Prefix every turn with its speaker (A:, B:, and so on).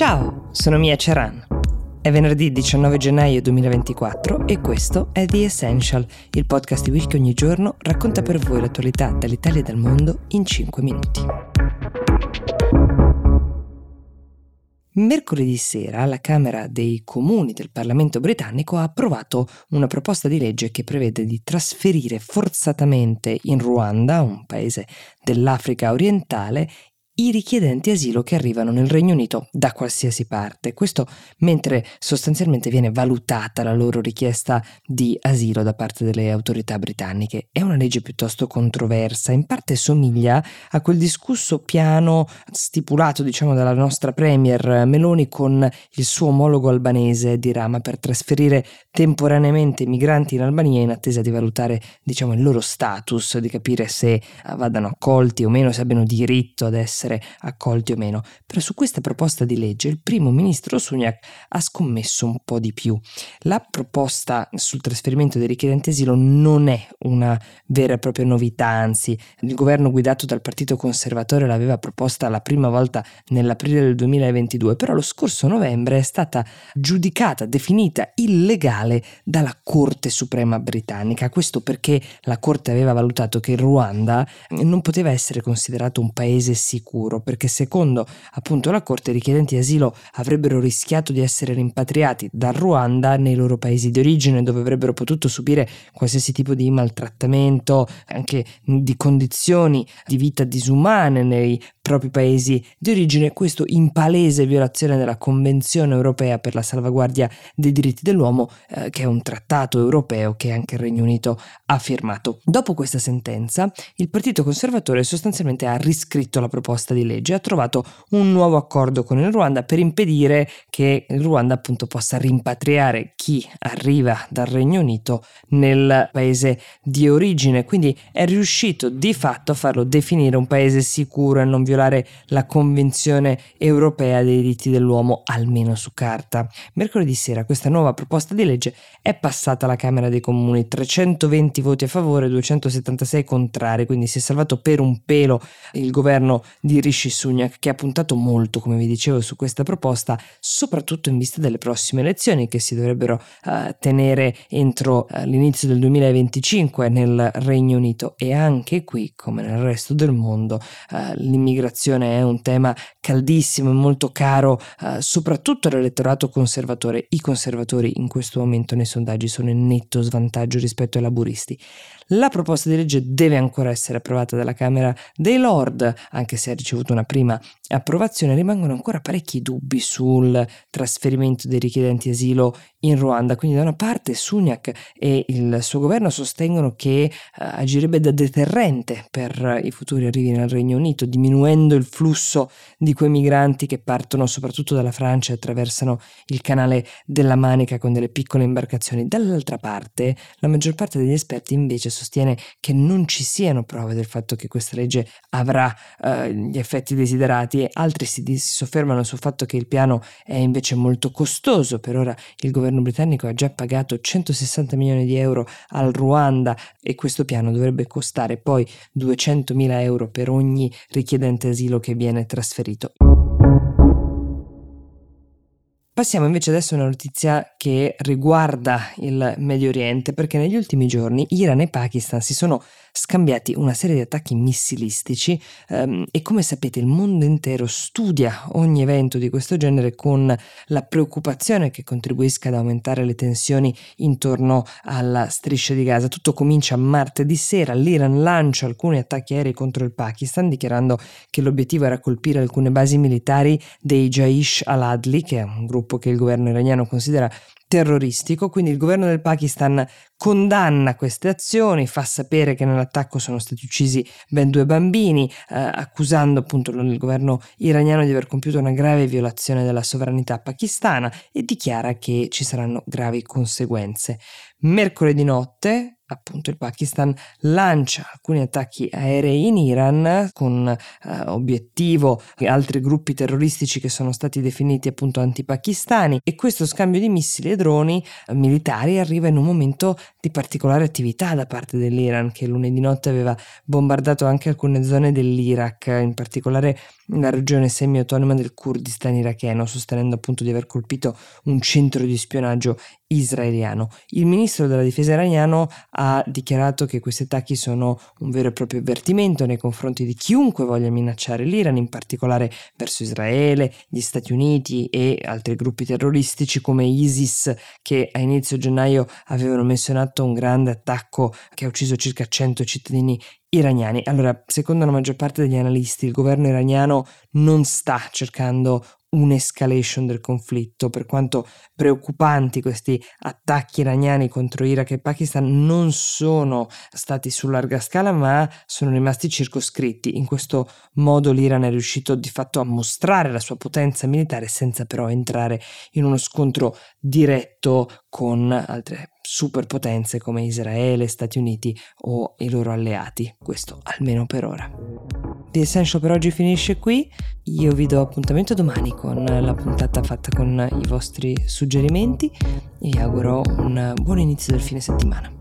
A: Ciao, sono Mia Ceran. È venerdì 19 gennaio 2024 e questo è The Essential, il podcast di Will che ogni giorno racconta per voi l'attualità dall'Italia e dal mondo in 5 minuti. Mercoledì sera la Camera dei Comuni del Parlamento britannico ha approvato una proposta di legge che prevede di trasferire forzatamente in Ruanda, un paese dell'Africa orientale, i richiedenti asilo che arrivano nel Regno Unito da qualsiasi parte. Questo mentre sostanzialmente viene valutata la loro richiesta di asilo da parte delle autorità britanniche. È una legge piuttosto controversa, in parte somiglia a quel discusso piano stipulato, diciamo, dalla nostra premier Meloni con il suo omologo albanese di Rama per trasferire temporaneamente migranti in Albania in attesa di valutare, diciamo, il loro status, di capire se vadano accolti o meno, se abbiano diritto ad essere essere accolti o meno, però su questa proposta di legge il primo ministro Sunak ha scommesso un po' di più. La proposta sul trasferimento dei richiedenti asilo non è una vera e propria novità, anzi il governo guidato dal Partito Conservatore l'aveva proposta la prima volta nell'aprile del 2022, però lo scorso novembre è stata giudicata, definita illegale dalla Corte Suprema britannica. Questo perché la Corte aveva valutato che il Ruanda non poteva essere considerato un paese sicuro perché secondo appunto la Corte i richiedenti asilo avrebbero rischiato di essere rimpatriati dal Ruanda nei loro paesi di origine, dove avrebbero potuto subire qualsiasi tipo di maltrattamento, anche di condizioni di vita disumane nei propri paesi di origine, questo in palese violazione della Convenzione europea per la salvaguardia dei diritti dell'uomo, eh, che è un trattato europeo che anche il Regno Unito ha firmato. Dopo questa sentenza, il Partito Conservatore sostanzialmente ha riscritto la proposta di legge ha trovato un nuovo accordo con il Ruanda per impedire che il Ruanda appunto possa rimpatriare chi arriva dal Regno Unito nel paese di origine, quindi è riuscito di fatto a farlo definire un paese sicuro e non violare la Convenzione europea dei diritti dell'uomo, almeno su carta. Mercoledì sera questa nuova proposta di legge è passata alla Camera dei Comuni, 320 voti a favore, 276 contrari, quindi si è salvato per un pelo il governo di Rishi Sunak che ha puntato molto, come vi dicevo, su questa proposta, soprattutto in vista delle prossime elezioni che si dovrebbero uh, tenere entro uh, l'inizio del 2025 nel Regno Unito. E anche qui, come nel resto del mondo, uh, l'immigrazione è un tema caldissimo e molto caro, soprattutto all'elettorato conservatore. I conservatori in questo momento nei sondaggi sono in netto svantaggio rispetto ai laburisti. La proposta di legge deve ancora essere approvata dalla Camera dei Lord, anche se ha ricevuto una prima approvazione, rimangono ancora parecchi dubbi sul trasferimento dei richiedenti asilo in Ruanda. Quindi da una parte Sunak e il suo governo sostengono che uh, agirebbe da deterrente per i futuri arrivi nel Regno Unito, diminuendo il flusso di quei migranti che partono soprattutto dalla Francia e attraversano il canale della Manica con delle piccole imbarcazioni. Dall'altra parte, la maggior parte degli esperti invece sostiene che non ci siano prove del fatto che questa legge avrà uh, gli effetti desiderati e altri si, si soffermano sul fatto che il piano è invece molto costoso. Per ora il governo britannico ha già pagato 160 milioni di euro al Ruanda e questo piano dovrebbe costare poi 200 mila euro per ogni richiedente asilo che viene trasferito. Passiamo invece adesso a una notizia che riguarda il Medio Oriente perché negli ultimi giorni Iran e Pakistan si sono scambiati una serie di attacchi missilistici ehm, e come sapete il mondo intero studia ogni evento di questo genere con la preoccupazione che contribuisca ad aumentare le tensioni intorno alla striscia di Gaza. Tutto comincia martedì sera, l'Iran lancia alcuni attacchi aerei contro il Pakistan dichiarando che l'obiettivo era colpire alcune basi militari dei Jaish al-Adli, che è un gruppo che il governo iraniano considera terroristico, quindi il governo del Pakistan condanna queste azioni, fa sapere che nell'attacco sono stati uccisi ben due bambini, eh, accusando appunto il governo iraniano di aver compiuto una grave violazione della sovranità pakistana e dichiara che ci saranno gravi conseguenze. Mercoledì notte appunto il Pakistan lancia alcuni attacchi aerei in Iran con eh, obiettivo altri gruppi terroristici che sono stati definiti appunto antipakistani. E questo scambio di missili e droni eh, militari arriva in un momento di particolare attività da parte dell'Iran che lunedì notte aveva bombardato anche alcune zone dell'Iraq, in particolare la regione semi-autonoma del Kurdistan iracheno, sostenendo appunto di aver colpito un centro di spionaggio israeliano. Il ministro della difesa iraniano ha dichiarato che questi attacchi sono un vero e proprio avvertimento nei confronti di chiunque voglia minacciare l'Iran, in particolare verso Israele, gli Stati Uniti e altri gruppi terroristici come ISIS che a inizio gennaio avevano messo in atto un grande attacco che ha ucciso circa 100 cittadini iraniani. Allora, secondo la maggior parte degli analisti, il governo iraniano non sta cercando un'escalation del conflitto, per quanto preoccupanti questi attacchi iraniani contro Iraq e Pakistan non sono stati su larga scala, ma sono rimasti circoscritti. In questo modo l'Iran è riuscito di fatto a mostrare la sua potenza militare senza però entrare in uno scontro diretto con altre superpotenze come Israele, Stati Uniti o i loro alleati. Questo almeno per ora. The Essential per oggi finisce qui. Io vi do appuntamento domani con la puntata fatta con i vostri suggerimenti e vi auguro un buon inizio del fine settimana.